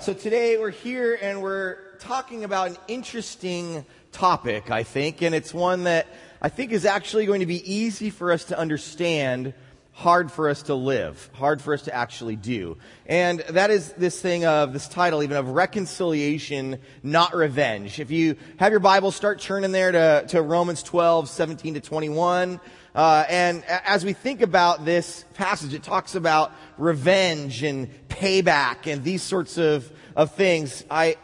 So today we're here and we're talking about an interesting topic, I think, and it's one that I think is actually going to be easy for us to understand, hard for us to live, hard for us to actually do. And that is this thing of this title even of reconciliation, not revenge. If you have your Bible, start turning there to, to Romans 12, 17 to 21. Uh, and as we think about this passage, it talks about revenge and payback and these sorts of, of things. I,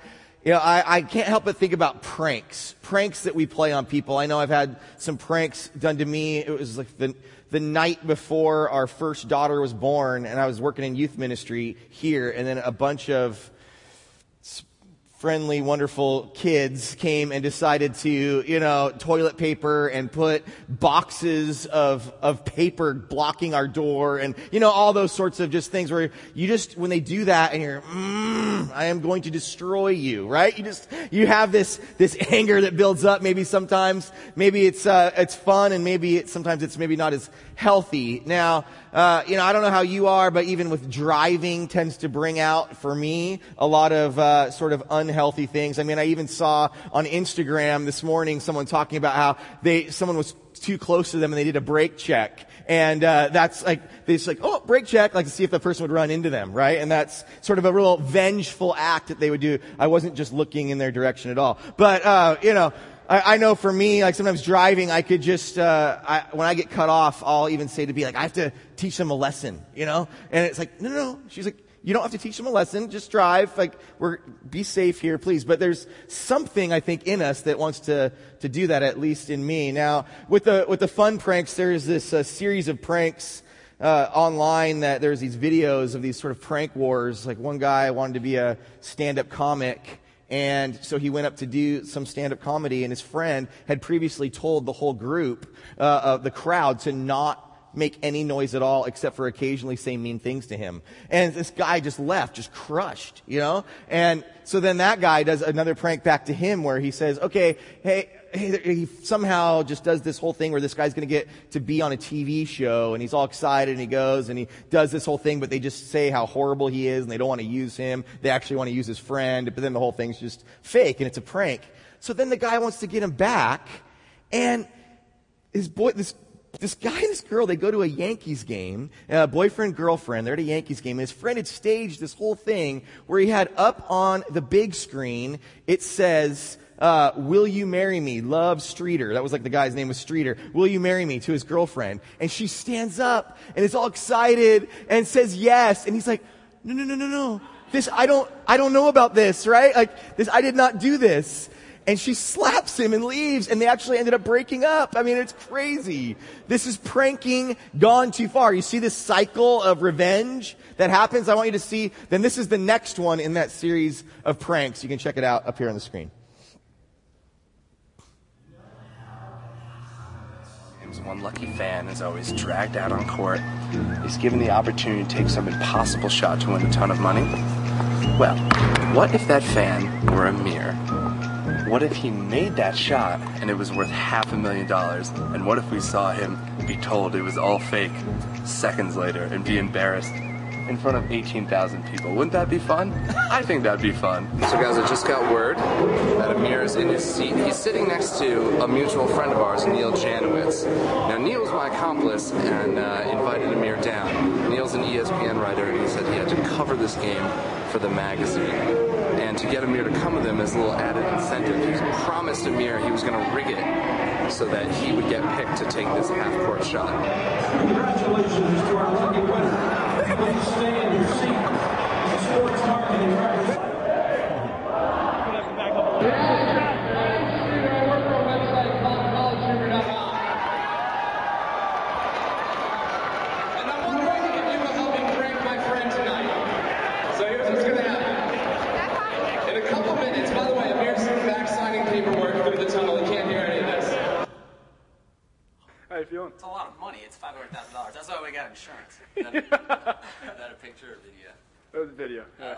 you know, I, I can't help but think about pranks, pranks that we play on people. I know I've had some pranks done to me. It was like the, the night before our first daughter was born and I was working in youth ministry here and then a bunch of friendly, wonderful kids came and decided to, you know, toilet paper and put boxes of, of paper blocking our door and, you know, all those sorts of just things where you just, when they do that and you're, mm, I am going to destroy you, right? You just, you have this, this anger that builds up maybe sometimes. Maybe it's, uh, it's fun and maybe it, sometimes it's maybe not as healthy. Now, uh, you know, I don't know how you are, but even with driving tends to bring out for me a lot of uh, sort of unhealthy things. I mean, I even saw on Instagram this morning someone talking about how they someone was too close to them and they did a brake check. And uh, that's like they just like oh brake check like to see if the person would run into them right and that's sort of a real vengeful act that they would do. I wasn't just looking in their direction at all, but uh, you know I, I know for me, like sometimes driving, I could just, uh, I, when I get cut off, I'll even say to be like, I have to teach them a lesson, you know? And it's like, no, no, no. She's like, you don't have to teach them a lesson. Just drive. Like, we're, be safe here, please. But there's something, I think, in us that wants to, to do that, at least in me. Now, with the, with the fun pranks, there's this uh, series of pranks, uh, online that there's these videos of these sort of prank wars. Like one guy wanted to be a stand-up comic and so he went up to do some stand-up comedy, and his friend had previously told the whole group, uh, of the crowd, to not make any noise at all except for occasionally say mean things to him. And this guy just left, just crushed, you know? And so then that guy does another prank back to him where he says, okay, hey, he somehow just does this whole thing where this guy's going to get to be on a TV show and he's all excited and he goes and he does this whole thing, but they just say how horrible he is and they don't want to use him. They actually want to use his friend, but then the whole thing's just fake and it's a prank. So then the guy wants to get him back and his boy, this this guy and this girl, they go to a Yankees game, uh, boyfriend, girlfriend, they're at a Yankees game, and his friend had staged this whole thing where he had up on the big screen, it says, uh, will you marry me? Love Streeter. That was like the guy's name was Streeter. Will you marry me to his girlfriend? And she stands up and is all excited and says yes. And he's like, no, no, no, no, no. This, I don't, I don't know about this, right? Like, this, I did not do this. And she slaps him and leaves and they actually ended up breaking up. I mean, it's crazy. This is pranking gone too far. You see this cycle of revenge that happens? I want you to see, then this is the next one in that series of pranks. You can check it out up here on the screen. One lucky fan is always dragged out on court. He's given the opportunity to take some impossible shot to win a ton of money. Well, what if that fan were Amir? What if he made that shot and it was worth half a million dollars? And what if we saw him be told it was all fake seconds later and be embarrassed in front of 18,000 people. Wouldn't that be fun? I think that'd be fun. So guys, I just got word in his seat. He's sitting next to a mutual friend of ours, Neil Janowitz. Now, Neil's my accomplice and uh, invited Amir down. Neil's an ESPN writer, and he said he had to cover this game for the magazine. And to get Amir to come with him as a little added incentive, he promised Amir he was going to rig it so that he would get picked to take this half-court shot. Congratulations to our lucky winner. Please stay in your seat.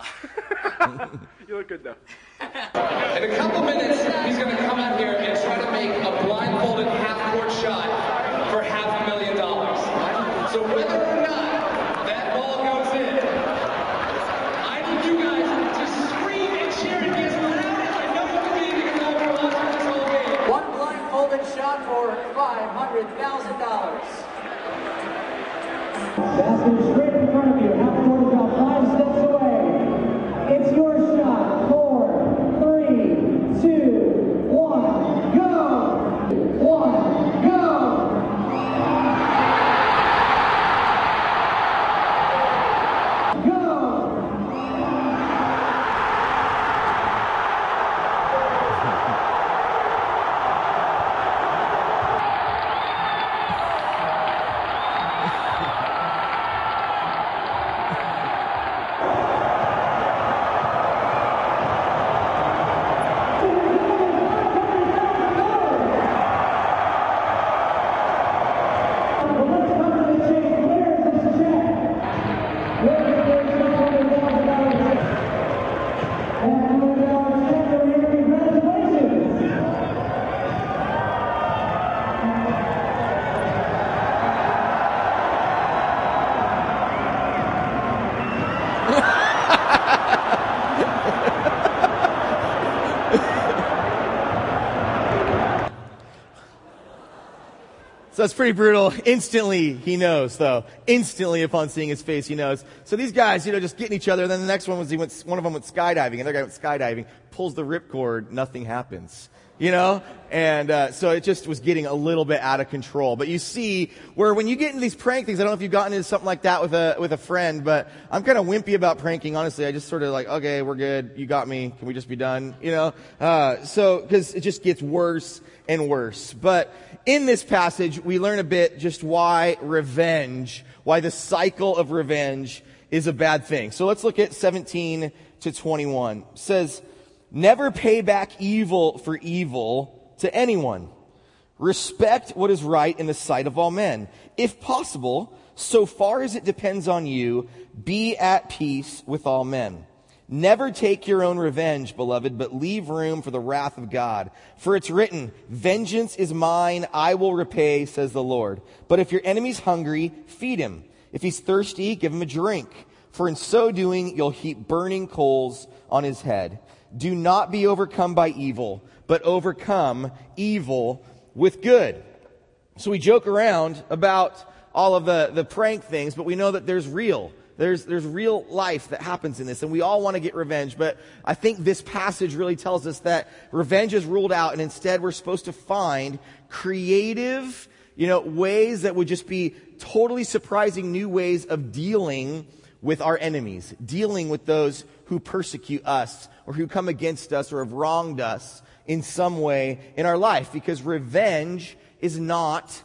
You look good though. In a couple minutes, he's going to come out here and try to make a blindfolded half-court shot for half a million dollars. So whether or not that ball goes in, I need you guys to scream and cheer and as loud as I know you can be to I've been watching game. One blindfolded shot for $500,000. Basket straight in front of you. Half-court about five steps. So that's pretty brutal. Instantly, he knows, though. Instantly, upon seeing his face, he knows. So these guys, you know, just getting each other. And Then the next one was he went, one of them went skydiving. Another guy went skydiving, pulls the ripcord, nothing happens. You know? And, uh, so it just was getting a little bit out of control. But you see, where when you get into these prank things, I don't know if you've gotten into something like that with a, with a friend, but I'm kind of wimpy about pranking, honestly. I just sort of like, okay, we're good. You got me. Can we just be done? You know? Uh, so, cause it just gets worse and worse. But in this passage, we learn a bit just why revenge, why the cycle of revenge is a bad thing. So let's look at 17 to 21. It says, never pay back evil for evil to anyone. Respect what is right in the sight of all men. If possible, so far as it depends on you, be at peace with all men. Never take your own revenge, beloved, but leave room for the wrath of God. For it's written, vengeance is mine, I will repay, says the Lord. But if your enemy's hungry, feed him. If he's thirsty, give him a drink. For in so doing, you'll heap burning coals on his head. Do not be overcome by evil, but overcome evil with good. So we joke around about all of the, the prank things, but we know that there's real. There's, there's real life that happens in this, and we all want to get revenge, but I think this passage really tells us that revenge is ruled out, and instead we're supposed to find creative, you know, ways that would just be totally surprising new ways of dealing with our enemies, dealing with those who persecute us, or who come against us, or have wronged us in some way in our life, because revenge is not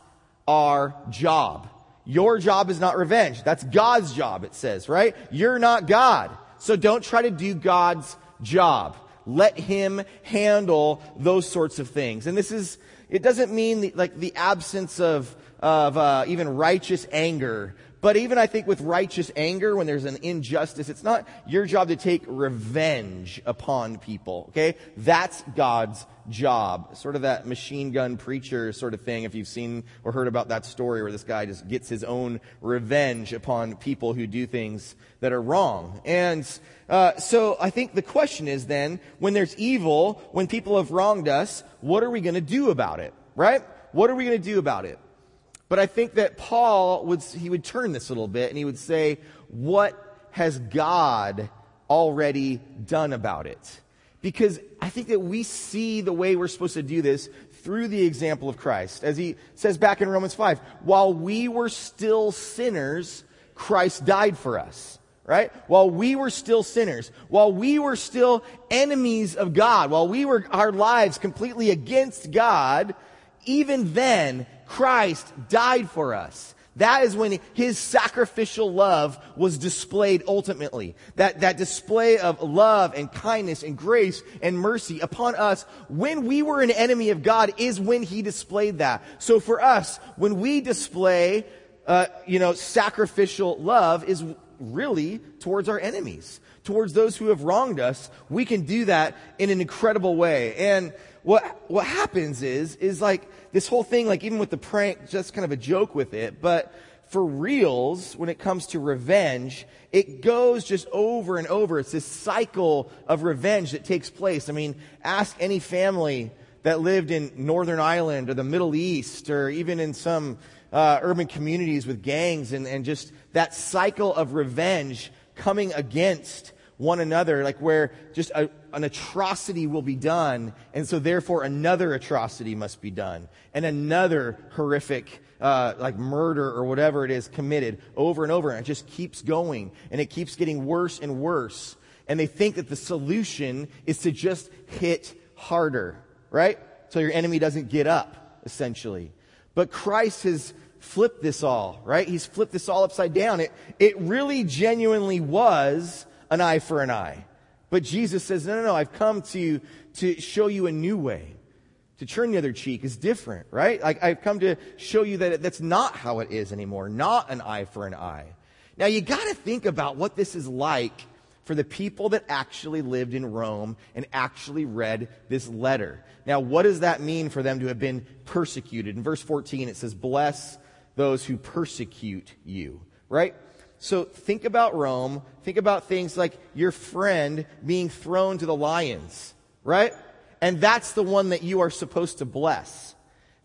our job. Your job is not revenge. That's God's job, it says, right? You're not God. So don't try to do God's job. Let Him handle those sorts of things. And this is, it doesn't mean the, like the absence of, of uh, even righteous anger. But even I think with righteous anger, when there's an injustice, it's not your job to take revenge upon people. Okay? That's God's job. Sort of that machine gun preacher sort of thing, if you've seen or heard about that story where this guy just gets his own revenge upon people who do things that are wrong. And uh, so I think the question is then, when there's evil, when people have wronged us, what are we going to do about it? Right? What are we going to do about it? But I think that Paul would, he would turn this a little bit and he would say, what has God already done about it? Because I think that we see the way we're supposed to do this through the example of Christ. As he says back in Romans 5, while we were still sinners, Christ died for us. Right? While we were still sinners, while we were still enemies of God, while we were our lives completely against God, even then, Christ died for us. That is when his sacrificial love was displayed ultimately. That, that display of love and kindness and grace and mercy upon us when we were an enemy of God is when he displayed that. So for us, when we display, uh, you know, sacrificial love is really towards our enemies, towards those who have wronged us. We can do that in an incredible way. And what, what happens is, is like this whole thing, like even with the prank, just kind of a joke with it, but for reals, when it comes to revenge, it goes just over and over. It's this cycle of revenge that takes place. I mean, ask any family that lived in Northern Ireland or the Middle East or even in some uh, urban communities with gangs and, and just that cycle of revenge coming against one another, like where just a, an atrocity will be done, and so therefore another atrocity must be done, and another horrific, uh, like murder or whatever it is committed over and over, and it just keeps going, and it keeps getting worse and worse. And they think that the solution is to just hit harder, right? So your enemy doesn't get up, essentially. But Christ has flipped this all, right? He's flipped this all upside down. It, it really genuinely was an eye for an eye. But Jesus says, no, no, no, I've come to, to show you a new way. To turn the other cheek is different, right? Like, I've come to show you that that's not how it is anymore. Not an eye for an eye. Now you gotta think about what this is like for the people that actually lived in Rome and actually read this letter. Now, what does that mean for them to have been persecuted? In verse 14, it says, bless those who persecute you, right? So think about Rome. Think about things like your friend being thrown to the lions, right? And that's the one that you are supposed to bless.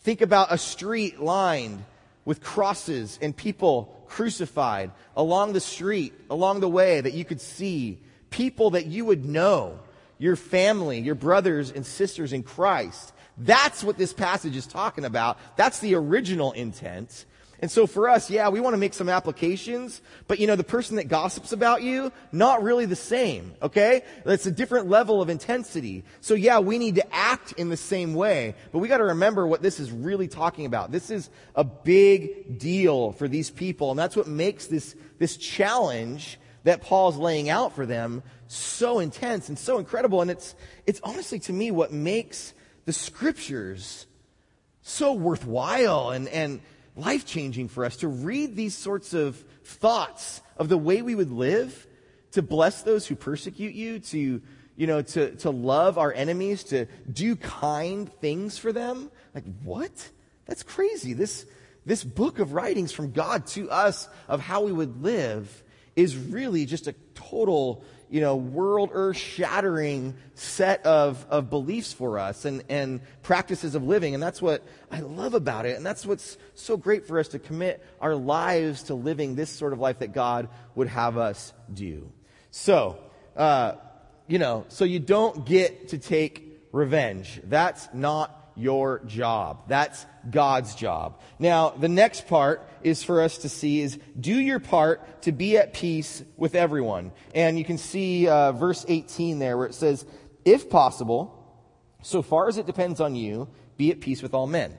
Think about a street lined with crosses and people crucified along the street, along the way that you could see. People that you would know. Your family, your brothers and sisters in Christ. That's what this passage is talking about. That's the original intent. And so for us, yeah, we want to make some applications, but you know, the person that gossips about you, not really the same, okay? That's a different level of intensity. So yeah, we need to act in the same way, but we got to remember what this is really talking about. This is a big deal for these people, and that's what makes this, this challenge that Paul's laying out for them so intense and so incredible. And it's, it's honestly to me what makes the scriptures so worthwhile and, and, life changing for us to read these sorts of thoughts of the way we would live, to bless those who persecute you, to, you know, to, to love our enemies, to do kind things for them. Like, what? That's crazy. This, this book of writings from God to us of how we would live is really just a total you know, world earth shattering set of, of beliefs for us and, and practices of living. And that's what I love about it. And that's what's so great for us to commit our lives to living this sort of life that God would have us do. So, uh, you know, so you don't get to take revenge. That's not your job. That's God's job. Now, the next part is for us to see is do your part to be at peace with everyone. And you can see uh, verse 18 there where it says, if possible, so far as it depends on you, be at peace with all men.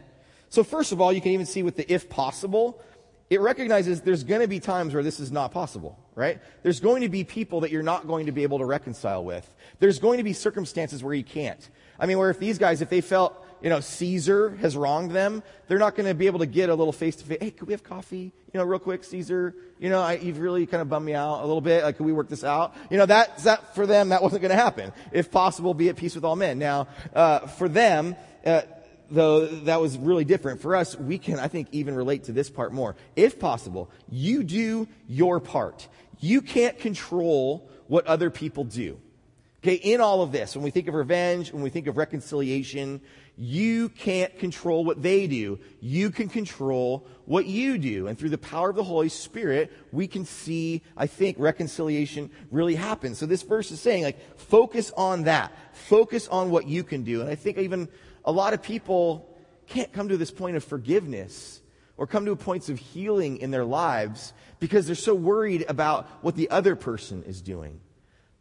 So first of all, you can even see with the if possible, it recognizes there's going to be times where this is not possible, right? There's going to be people that you're not going to be able to reconcile with. There's going to be circumstances where you can't. I mean, where if these guys, if they felt you know, Caesar has wronged them, they're not going to be able to get a little face to face. Hey, could we have coffee? You know, real quick, Caesar. You know, I, you've really kind of bummed me out a little bit. Like, could we work this out? You know, that, that for them, that wasn't going to happen. If possible, be at peace with all men. Now, uh, for them, uh, though that was really different. For us, we can, I think, even relate to this part more. If possible, you do your part. You can't control what other people do. Okay, in all of this, when we think of revenge, when we think of reconciliation, you can't control what they do. You can control what you do. And through the power of the Holy Spirit, we can see, I think, reconciliation really happen. So this verse is saying, like, focus on that. Focus on what you can do. And I think even a lot of people can't come to this point of forgiveness or come to points of healing in their lives because they're so worried about what the other person is doing.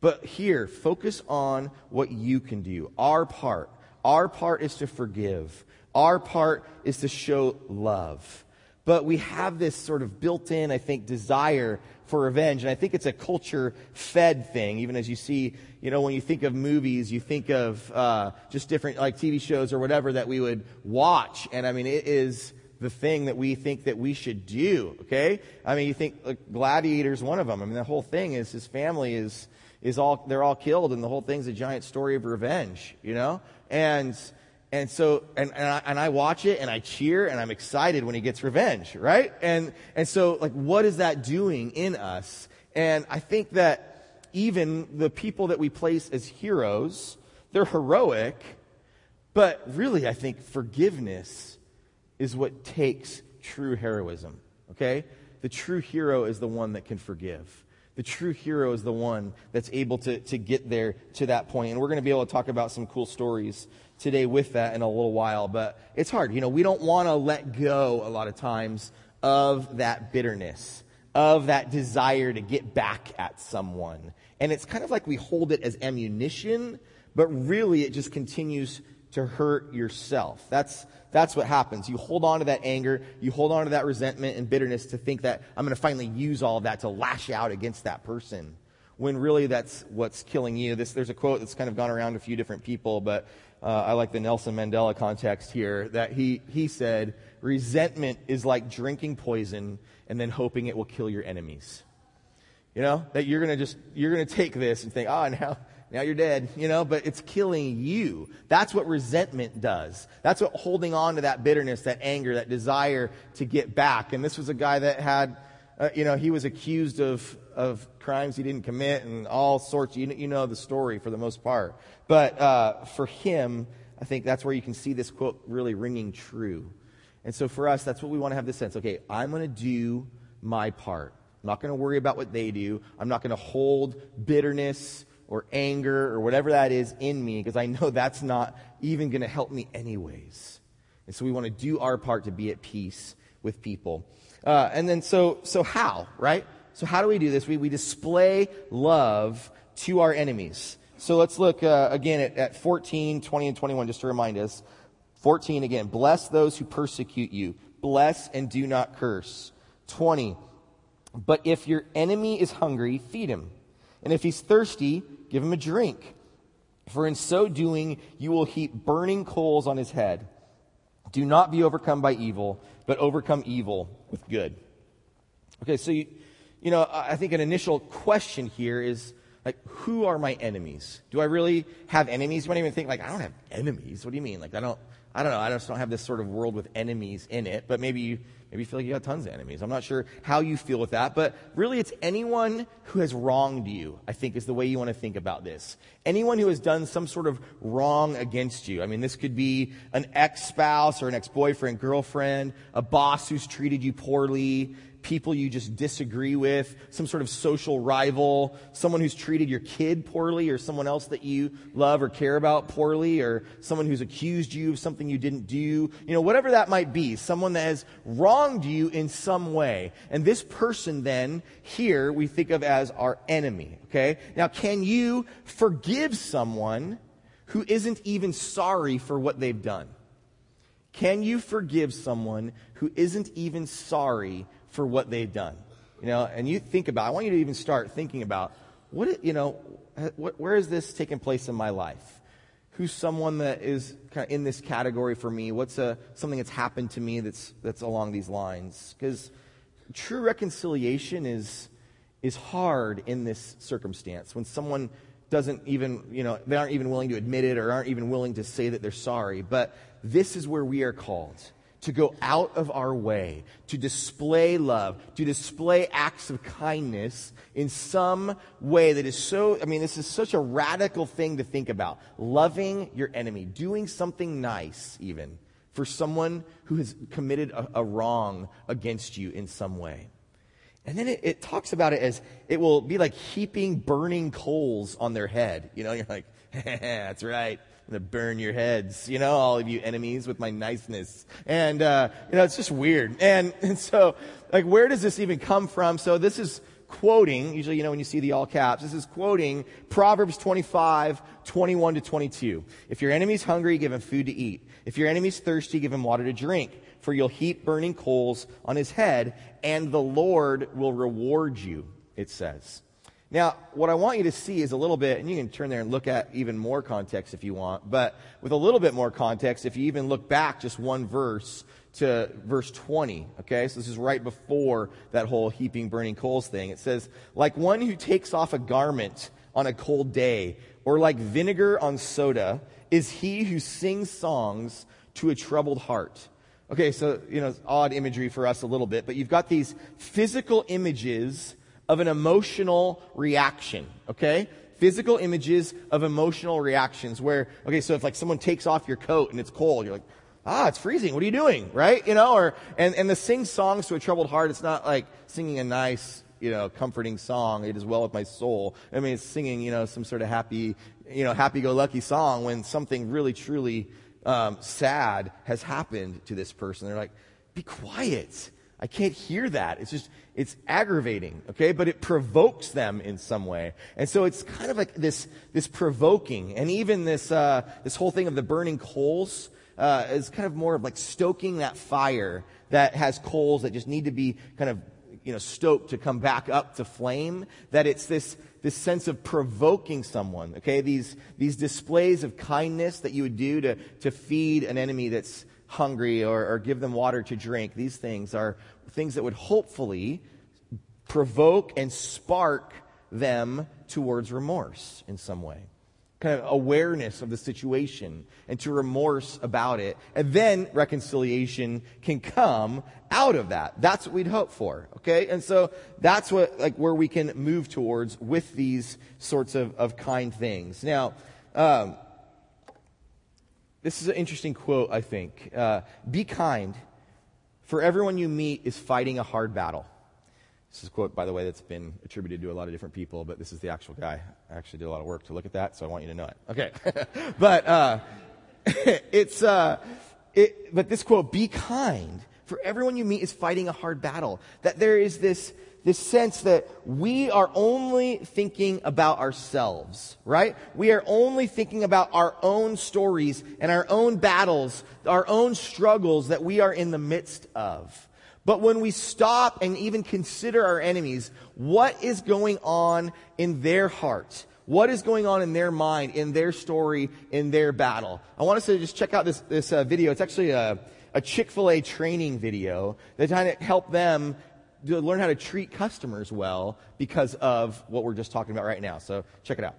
But here, focus on what you can do, our part. Our part is to forgive. Our part is to show love. But we have this sort of built in, I think, desire for revenge. And I think it's a culture fed thing. Even as you see, you know, when you think of movies, you think of uh, just different, like TV shows or whatever that we would watch. And I mean, it is the thing that we think that we should do, okay? I mean, you think like, Gladiator's one of them. I mean, the whole thing is his family is, is all, they're all killed and the whole thing's a giant story of revenge, you know? And, and so, and, and I, and I watch it and I cheer and I'm excited when he gets revenge, right? And, and so, like, what is that doing in us? And I think that even the people that we place as heroes, they're heroic, but really I think forgiveness is what takes true heroism, okay? The true hero is the one that can forgive. The true hero is the one that's able to, to get there to that point. And we're going to be able to talk about some cool stories today with that in a little while. But it's hard. You know, we don't want to let go a lot of times of that bitterness, of that desire to get back at someone. And it's kind of like we hold it as ammunition, but really it just continues to hurt yourself. That's, that's what happens. You hold on to that anger, you hold on to that resentment and bitterness to think that I'm going to finally use all of that to lash out against that person. When really that's what's killing you. This, there's a quote that's kind of gone around a few different people, but uh, I like the Nelson Mandela context here that he, he said, resentment is like drinking poison and then hoping it will kill your enemies. You know, that you're going to just, you're going to take this and think, oh, now, now you're dead, you know, but it's killing you. That's what resentment does. That's what holding on to that bitterness, that anger, that desire to get back. And this was a guy that had, uh, you know, he was accused of, of crimes he didn't commit and all sorts. You, you know the story for the most part. But uh, for him, I think that's where you can see this quote really ringing true. And so for us, that's what we want to have this sense. Okay, I'm going to do my part. I'm not going to worry about what they do. I'm not going to hold bitterness or anger or whatever that is in me because I know that's not even going to help me anyways. And so we want to do our part to be at peace with people. Uh, and then so, so how, right? So how do we do this? We, we display love to our enemies. So let's look uh, again at, at 14, 20, and 21 just to remind us. 14 again, bless those who persecute you. Bless and do not curse. 20, but if your enemy is hungry, feed him. And if he's thirsty, give him a drink. For in so doing, you will heap burning coals on his head. Do not be overcome by evil, but overcome evil with good. Okay, so you, you know, I think an initial question here is like, who are my enemies? Do I really have enemies? You might even think like, I don't have enemies. What do you mean? Like, I don't, I don't know. I just don't have this sort of world with enemies in it. But maybe you, maybe you feel like you got tons of enemies. I'm not sure how you feel with that. But really, it's anyone who has wronged you, I think, is the way you want to think about this. Anyone who has done some sort of wrong against you. I mean, this could be an ex-spouse or an ex-boyfriend, girlfriend, a boss who's treated you poorly, people you just disagree with, some sort of social rival, someone who's treated your kid poorly, or someone else that you love or care about poorly, or someone who's accused you of something you didn't do. You know, whatever that might be, someone that has wronged you in some way. And this person then, here, we think of as our enemy, okay? Now, can you forgive someone who isn't even sorry for what they've done? Can you forgive someone who isn't even sorry for what they've done. You know, and you think about, I want you to even start thinking about what, you know, what, where is this taking place in my life? Who's someone that is kind of in this category for me? What's a, something that's happened to me that's, that's along these lines? Because true reconciliation is, is hard in this circumstance. When someone doesn't even, you know, they aren't even willing to admit it or aren't even willing to say that they're sorry. But this is where we are called to go out of our way, to display love, to display acts of kindness in some way that is so, I mean, this is such a radical thing to think about. Loving your enemy, doing something nice, even, for someone who has committed a, a wrong against you in some way. And then it, it, talks about it as it will be like heaping burning coals on their head. You know, you're like, that's right. I'm going to burn your heads, you know, all of you enemies with my niceness. And, uh, you know, it's just weird. And, and so, like, where does this even come from? So this is quoting, usually, you know, when you see the all caps, this is quoting Proverbs 25, 21 to 22. If your enemy's hungry, give him food to eat. If your enemy's thirsty, give him water to drink. For you'll heap burning coals on his head, and the Lord will reward you, it says. Now, what I want you to see is a little bit, and you can turn there and look at even more context if you want, but with a little bit more context, if you even look back just one verse to verse 20, okay? So this is right before that whole heaping burning coals thing. It says, like one who takes off a garment on a cold day, or like vinegar on soda, is he who sings songs to a troubled heart. Okay, so, you know, it's odd imagery for us a little bit, but you've got these physical images of an emotional reaction, okay? Physical images of emotional reactions where, okay, so if like someone takes off your coat and it's cold, you're like, ah, it's freezing. What are you doing? Right? You know, or, and, and the sing songs to a troubled heart, it's not like singing a nice, you know, comforting song. It is well with my soul. I mean, it's singing, you know, some sort of happy, you know, happy-go-lucky song when something really, truly um, sad has happened to this person. They're like, be quiet. I can't hear that. It's just, it's aggravating, okay? But it provokes them in some way. And so it's kind of like this, this provoking. And even this, uh, this whole thing of the burning coals, uh, is kind of more of like stoking that fire that has coals that just need to be kind of, you know, stoked to come back up to flame. That it's this, this sense of provoking someone, okay? These, these displays of kindness that you would do to, to feed an enemy that's, hungry or, or give them water to drink. These things are things that would hopefully provoke and spark them towards remorse in some way. Kind of awareness of the situation and to remorse about it. And then reconciliation can come out of that. That's what we'd hope for. Okay? And so that's what, like, where we can move towards with these sorts of, of kind things. Now, um, this is an interesting quote, I think. Uh, Be kind, for everyone you meet is fighting a hard battle. This is a quote, by the way, that's been attributed to a lot of different people, but this is the actual guy. I actually did a lot of work to look at that, so I want you to know it. Okay. but uh, it's, uh, it, but this quote, be kind, for everyone you meet is fighting a hard battle. That there is this this sense that we are only thinking about ourselves, right? We are only thinking about our own stories and our own battles, our own struggles that we are in the midst of. But when we stop and even consider our enemies, what is going on in their heart? What is going on in their mind, in their story, in their battle? I want us to just check out this, this uh, video. It's actually a, a Chick-fil-A training video that kind of help them to learn how to treat customers well because of what we're just talking about right now. So check it out.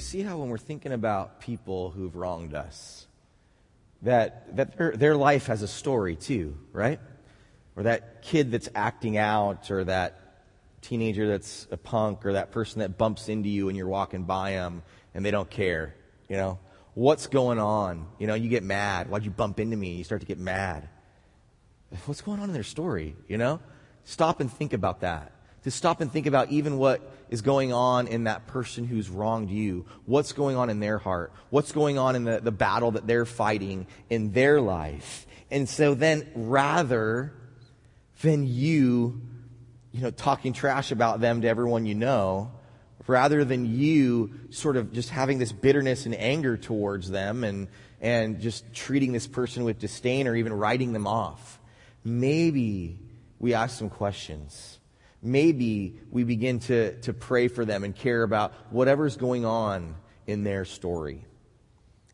You see how when we're thinking about people who've wronged us, that, that their, their life has a story too, right? Or that kid that's acting out, or that teenager that's a punk, or that person that bumps into you and you're walking by them and they don't care, you know? What's going on? You know, you get mad. Why'd you bump into me? You start to get mad. What's going on in their story, you know? Stop and think about that. To stop and think about even what is going on in that person who's wronged you. What's going on in their heart? What's going on in the, the battle that they're fighting in their life? And so then rather than you, you know, talking trash about them to everyone you know, rather than you sort of just having this bitterness and anger towards them and, and just treating this person with disdain or even writing them off, maybe we ask some questions maybe we begin to, to pray for them and care about whatever's going on in their story.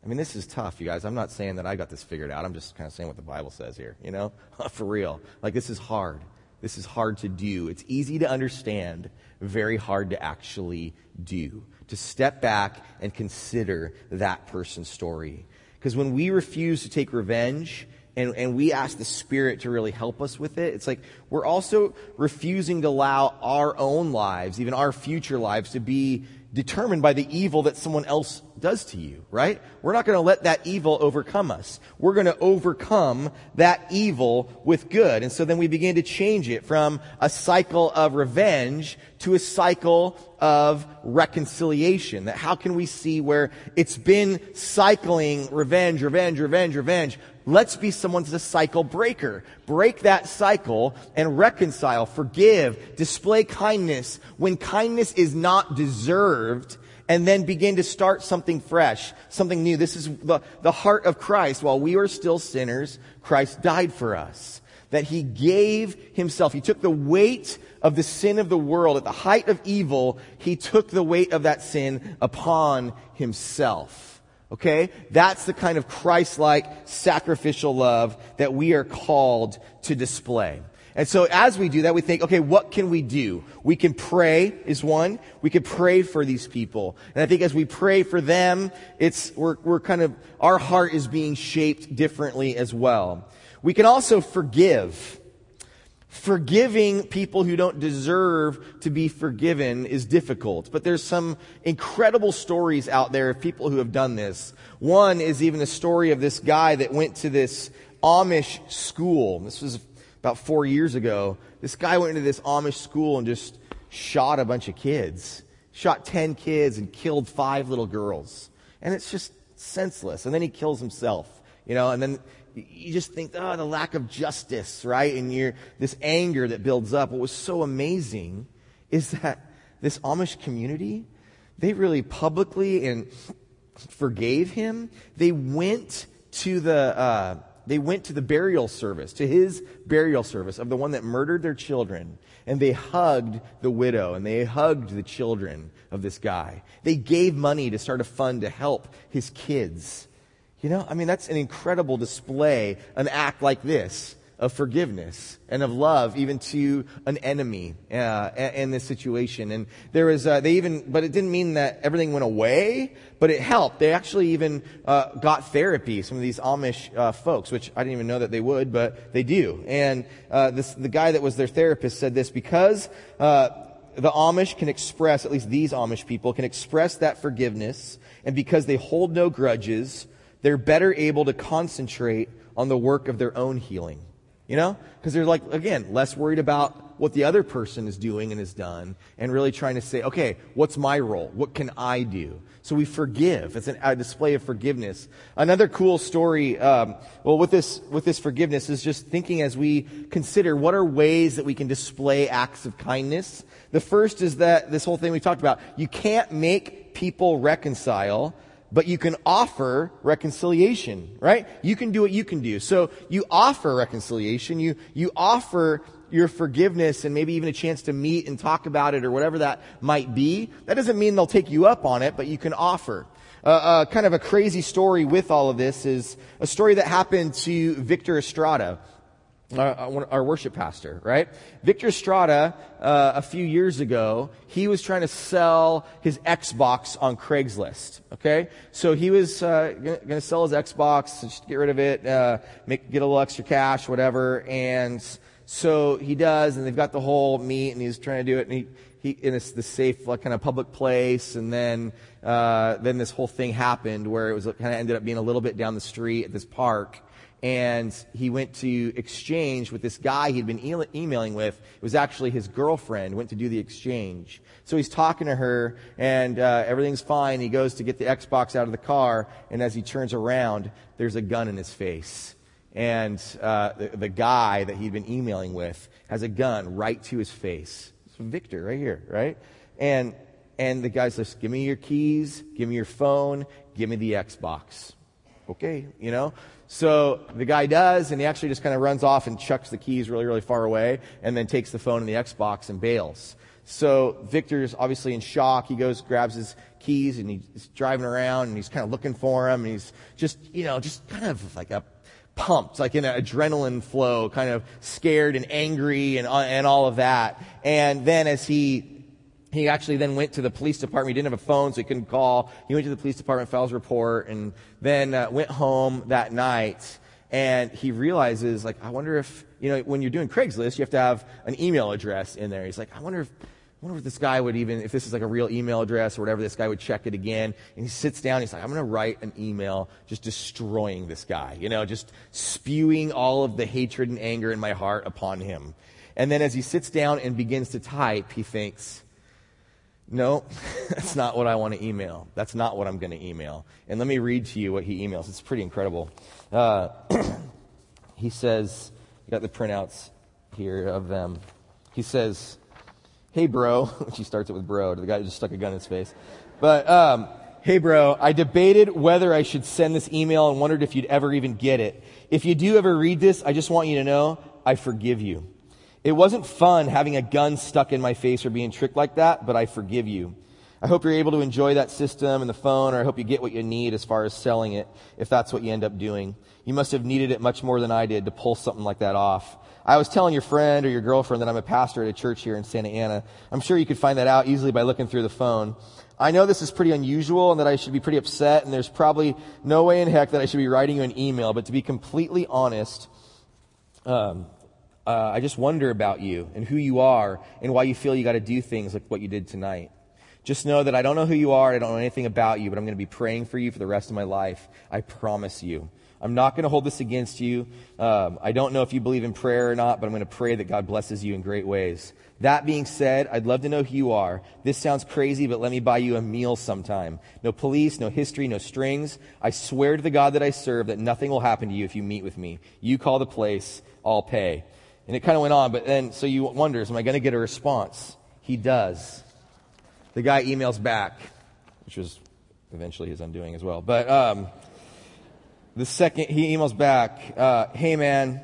I mean, this is tough, you guys. I'm not saying that I got this figured out. I'm just kind of saying what the Bible says here, you know? for real. Like, this is hard. This is hard to do. It's easy to understand, very hard to actually do. To step back and consider that person's story. Because when we refuse to take revenge and, and we ask the Spirit to really help us with it, it's like we're also refusing to allow our own lives, even our future lives, to be determined by the evil that someone else does to you, right? We're not going to let that evil overcome us. We're going to overcome that evil with good. And so then we begin to change it from a cycle of revenge to a cycle of reconciliation. That how can we see where it's been cycling revenge, revenge, revenge, revenge, Let's be someone's a cycle breaker. Break that cycle and reconcile, forgive, display kindness when kindness is not deserved and then begin to start something fresh, something new. This is the, the heart of Christ. While we were still sinners, Christ died for us. That he gave himself. He took the weight of the sin of the world. At the height of evil, he took the weight of that sin upon himself. Okay? That's the kind of Christ-like sacrificial love that we are called to display. And so as we do that, we think, okay, what can we do? We can pray is one. We can pray for these people. And I think as we pray for them, it's, we're, we're kind of, our heart is being shaped differently as well. We can also forgive. Forgiving people who don't deserve to be forgiven is difficult, but there's some incredible stories out there of people who have done this. One is even the story of this guy that went to this Amish school. This was about four years ago. This guy went into this Amish school and just shot a bunch of kids. Shot 10 kids and killed five little girls. And it's just senseless. And then he kills himself, you know, and then you just think, oh, the lack of justice, right? And you're, this anger that builds up. What was so amazing is that this Amish community, they really publicly and forgave him. They went to the, uh, they went to the burial service, to his burial service of the one that murdered their children. And they hugged the widow and they hugged the children of this guy. They gave money to start a fund to help his kids. You know, I mean, that's an incredible display, an act like this of forgiveness and of love even to an enemy uh, in this situation. And there was uh, they even but it didn't mean that everything went away but it helped. They actually even uh, got therapy some of these amish uh, folks which i didn't even know that they would but they do. And uh, this, the guy that was their therapist said this because uh, the amish can express at least these amish people can express that forgiveness and because they hold no grudges they're better able to concentrate on the work of their own healing. You know? Because they're like, again, less worried about what the other person is doing and has done and really trying to say, okay, what's my role? What can I do? So we forgive. It's an, a display of forgiveness. Another cool story, um, well, with this, with this forgiveness is just thinking as we consider what are ways that we can display acts of kindness. The first is that this whole thing we talked about, you can't make people reconcile but you can offer reconciliation, right? You can do what you can do. So you offer reconciliation, you, you offer your forgiveness and maybe even a chance to meet and talk about it or whatever that might be. That doesn't mean they'll take you up on it, but you can offer. Uh, uh, kind of a crazy story with all of this is a story that happened to Victor Estrada. Our, our worship pastor, right? Victor Estrada, uh, a few years ago, he was trying to sell his Xbox on Craigslist. Okay, so he was uh, going to sell his Xbox, just get rid of it, uh, make get a little extra cash, whatever. And so he does, and they've got the whole meet, and he's trying to do it, and he. He, in a, the safe, like kind of public place, and then uh, then this whole thing happened where it was kind of ended up being a little bit down the street at this park, and he went to exchange with this guy he'd been e- emailing with. It was actually his girlfriend, went to do the exchange. So he's talking to her, and uh, everything's fine. He goes to get the Xbox out of the car, and as he turns around, there's a gun in his face. And uh, the, the guy that he'd been emailing with has a gun right to his face. It's Victor right here, right? And and the guy says, "Give me your keys, give me your phone, give me the Xbox." Okay, you know. So the guy does, and he actually just kind of runs off and chucks the keys really, really far away, and then takes the phone and the Xbox and bails. So Victor's obviously in shock. He goes, grabs his keys, and he's driving around, and he's kind of looking for him, and he's just, you know, just kind of like a pumped, like in an adrenaline flow, kind of scared and angry and, uh, and all of that. And then as he he actually then went to the police department. He didn't have a phone, so he couldn't call. He went to the police department, filed a report, and then uh, went home that night. And he realizes, like, I wonder if, you know, when you're doing Craigslist, you have to have an email address in there. He's like, I wonder if, I wonder if this guy would even, if this is like a real email address or whatever, this guy would check it again. And he sits down, he's like, I'm going to write an email just destroying this guy, you know, just spewing all of the hatred and anger in my heart upon him. And then as he sits down and begins to type, he thinks, no, that's not what I want to email. That's not what I'm going to email. And let me read to you what he emails. It's pretty incredible. Uh, he says, you got the printouts here of them. He says, Hey, bro. He starts it with bro. The guy who just stuck a gun in his face. But, um, hey, bro, I debated whether I should send this email and wondered if you'd ever even get it. If you do ever read this, I just want you to know I forgive you. It wasn't fun having a gun stuck in my face or being tricked like that, but I forgive you. I hope you're able to enjoy that system and the phone, or I hope you get what you need as far as selling it, if that's what you end up doing. You must have needed it much more than I did to pull something like that off. I was telling your friend or your girlfriend that I'm a pastor at a church here in Santa Ana. I'm sure you could find that out easily by looking through the phone. I know this is pretty unusual and that I should be pretty upset, and there's probably no way in heck that I should be writing you an email, but to be completely honest, um, uh, I just wonder about you and who you are and why you feel you got to do things like what you did tonight. Just know that I don't know who you are. I don't know anything about you, but I'm going to be praying for you for the rest of my life. I promise you. I'm not going to hold this against you. Um, I don't know if you believe in prayer or not, but I'm going to pray that God blesses you in great ways. That being said, I'd love to know who you are. This sounds crazy, but let me buy you a meal sometime. No police, no history, no strings. I swear to the God that I serve that nothing will happen to you if you meet with me. You call the place, I'll pay. And it kind of went on, but then, so you wonder, am I going to get a response? He does. The guy emails back, which was eventually his undoing as well. But um, the second he emails back, uh, hey man,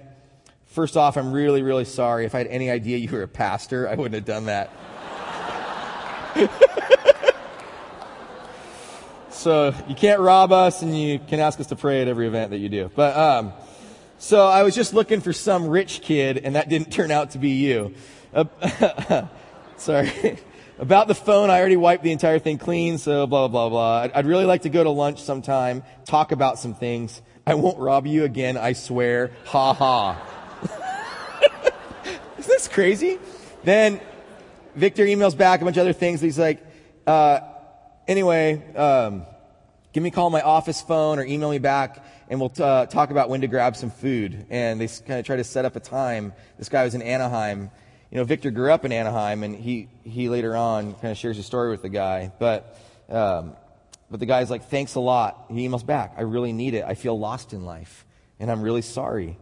first off, I'm really, really sorry. If I had any idea you were a pastor, I wouldn't have done that. so you can't rob us, and you can ask us to pray at every event that you do. But um, so I was just looking for some rich kid, and that didn't turn out to be you. Uh, sorry. About the phone, I already wiped the entire thing clean, so blah, blah, blah. I'd, I'd really like to go to lunch sometime, talk about some things. I won't rob you again, I swear. Ha ha. Isn't this crazy? Then Victor emails back a bunch of other things. He's like, uh, anyway, um, give me a call on my office phone or email me back and we'll uh, talk about when to grab some food. And they kind of try to set up a time. This guy was in Anaheim. You know, Victor grew up in Anaheim, and he, he later on kind of shares his story with the guy. But, um, but the guy's like, thanks a lot. He emails back, I really need it. I feel lost in life, and I'm really sorry.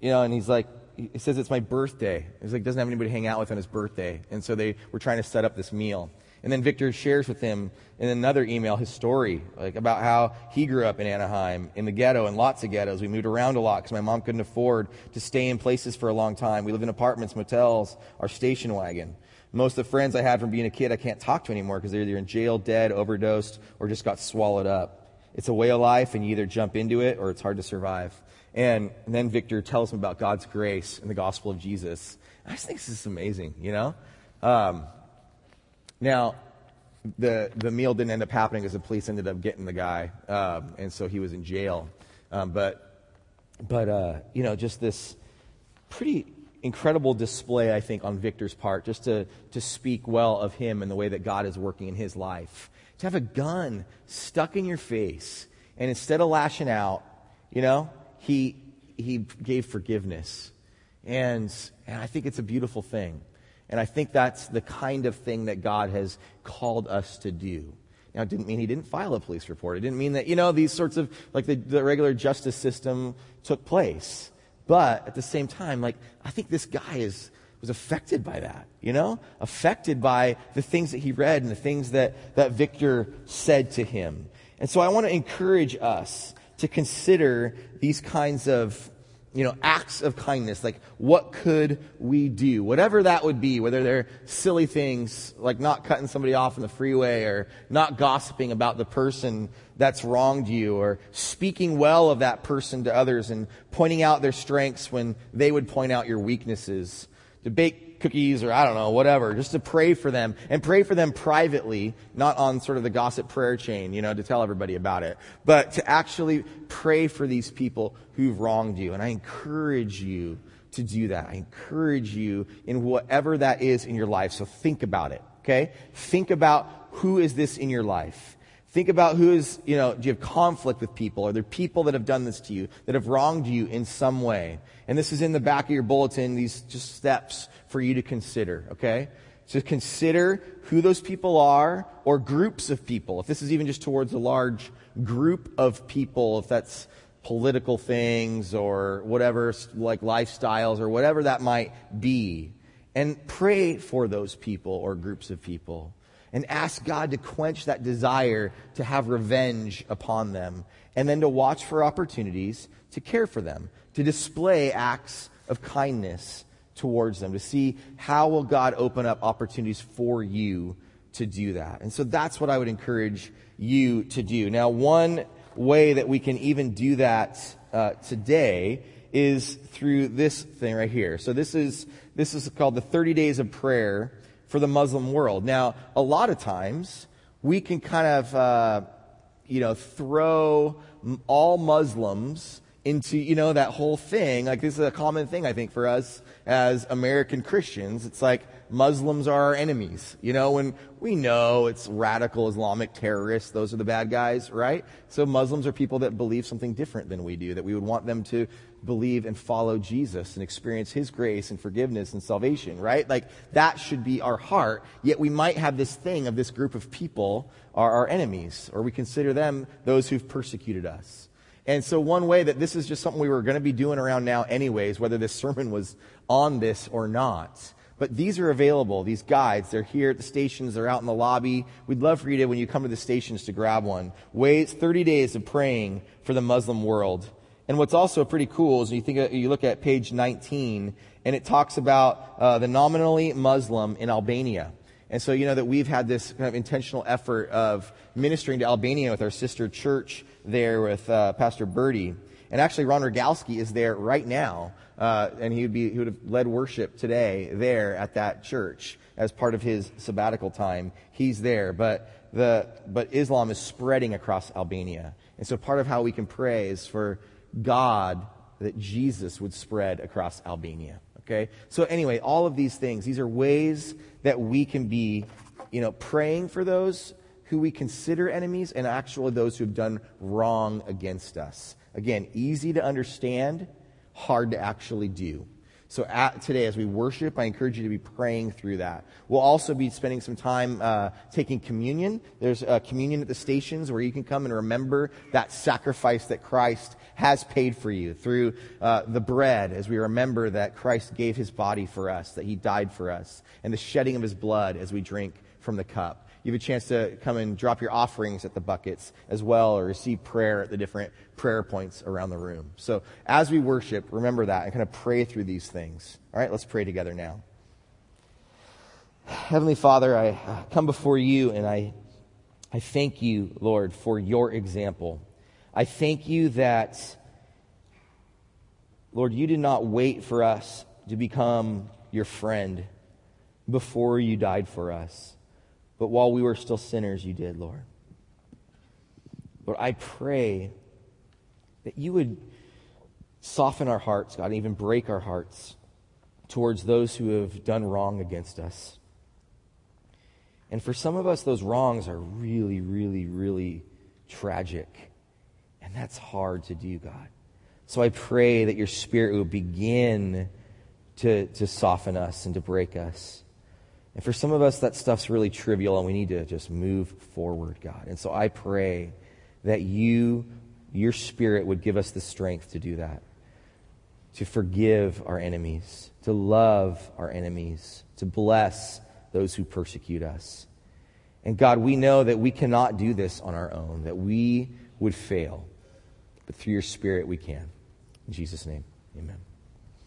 You know, and he's like, he says it's my birthday. He's like, doesn't have anybody to hang out with on his birthday. And so they were trying to set up this meal. And then Victor shares with him in another email his story, like about how he grew up in Anaheim, in the ghetto, and lots of ghettos. We moved around a lot because my mom couldn't afford to stay in places for a long time. We lived in apartments, motels, our station wagon. Most of the friends I had from being a kid, I can't talk to anymore because they're either in jail, dead, overdosed, or just got swallowed up. It's a way of life, and you either jump into it or it's hard to survive. And, and then Victor tells him about God's grace and the gospel of Jesus. I just think this is amazing, you know? Um, now, the, the meal didn't end up happening because the police ended up getting the guy, um, and so he was in jail. Um, but, but uh, you know, just this pretty incredible display, I think, on Victor's part, just to, to speak well of him and the way that God is working in his life. To have a gun stuck in your face, and instead of lashing out, you know, he, he gave forgiveness. And, and I think it's a beautiful thing. And I think that's the kind of thing that God has called us to do. Now, it didn't mean he didn't file a police report. It didn't mean that, you know, these sorts of, like the, the regular justice system took place. But at the same time, like, I think this guy is, was affected by that, you know? Affected by the things that he read and the things that, that Victor said to him. And so I want to encourage us to consider these kinds of you know, acts of kindness. Like, what could we do? Whatever that would be, whether they're silly things like not cutting somebody off in the freeway or not gossiping about the person that's wronged you or speaking well of that person to others and pointing out their strengths when they would point out your weaknesses. To bake cookies or I don't know, whatever, just to pray for them and pray for them privately, not on sort of the gossip prayer chain, you know, to tell everybody about it, but to actually pray for these people who've wronged you. And I encourage you to do that. I encourage you in whatever that is in your life. So think about it, okay? Think about who is this in your life. Think about who is, you know, do you have conflict with people? Are there people that have done this to you, that have wronged you in some way? And this is in the back of your bulletin, these just steps for you to consider, okay? So consider who those people are or groups of people. If this is even just towards a large group of people, if that's political things or whatever, like lifestyles or whatever that might be. And pray for those people or groups of people and ask God to quench that desire to have revenge upon them, and then to watch for opportunities to care for them, to display acts of kindness towards them, to see how will God open up opportunities for you to do that. And so that's what I would encourage you to do. Now, one way that we can even do that uh, today is through this thing right here. So this is this is called the 30 days of prayer for the Muslim world. Now, a lot of times we can kind of, uh, you know, throw all Muslims into, you know, that whole thing. Like this is a common thing, I think, for us as American Christians. It's like Muslims are our enemies, you know, when we know it's radical Islamic terrorists. Those are the bad guys, right? So Muslims are people that believe something different than we do, that we would want them to believe and follow Jesus and experience His grace and forgiveness and salvation, right? Like that should be our heart. Yet we might have this thing of this group of people are our enemies, or we consider them those who've persecuted us. And so one way that this is just something we were going to be doing around now anyways, whether this sermon was on this or not. But these are available, these guides. They're here at the stations, they're out in the lobby. We'd love for you to, when you come to the stations, to grab one. Ways, 30 days of praying for the Muslim world. And what's also pretty cool is you think you look at page 19, and it talks about uh, the nominally Muslim in Albania. And so you know that we've had this kind of intentional effort of ministering to Albania with our sister church there with uh, Pastor Birdie. And actually, Ron Rogalski is there right now, uh, and he would be he would have led worship today there at that church as part of his sabbatical time. He's there, but the but Islam is spreading across Albania, and so part of how we can pray is for God that Jesus would spread across Albania. Okay? So anyway, all of these things, these are ways that we can be, you know, praying for those who we consider enemies and actually those who have done wrong against us. Again, easy to understand, hard to actually do. So at, today, as we worship, I encourage you to be praying through that. We'll also be spending some time uh, taking communion. There's a communion at the stations where you can come and remember that sacrifice that Christ has paid for you through uh, the bread, as we remember that Christ gave his body for us, that he died for us, and the shedding of his blood as we drink from the cup you have a chance to come and drop your offerings at the buckets as well or receive prayer at the different prayer points around the room. So as we worship, remember that and kind of pray through these things. All right, let's pray together now. Heavenly Father, I uh, come before you and I, I thank you, Lord, for your example. I thank you that Lord, you did not wait for us to become your friend before you died for us. But while we were still sinners, you did, Lord. Lord, I pray that you would soften our hearts, God, and even break our hearts towards those who have done wrong against us. And for some of us, those wrongs are really, really, really tragic. And that's hard to do, God. So I pray that your spirit will begin to, to soften us and to break us. And for some of us, that stuff's really trivial and we need to just move forward, God. And so I pray that you, your spirit, would give us the strength to do that, to forgive our enemies, to love our enemies, to bless those who persecute us. And God, we know that we cannot do this on our own, that we would fail. But through your spirit, we can. In Jesus' name, amen.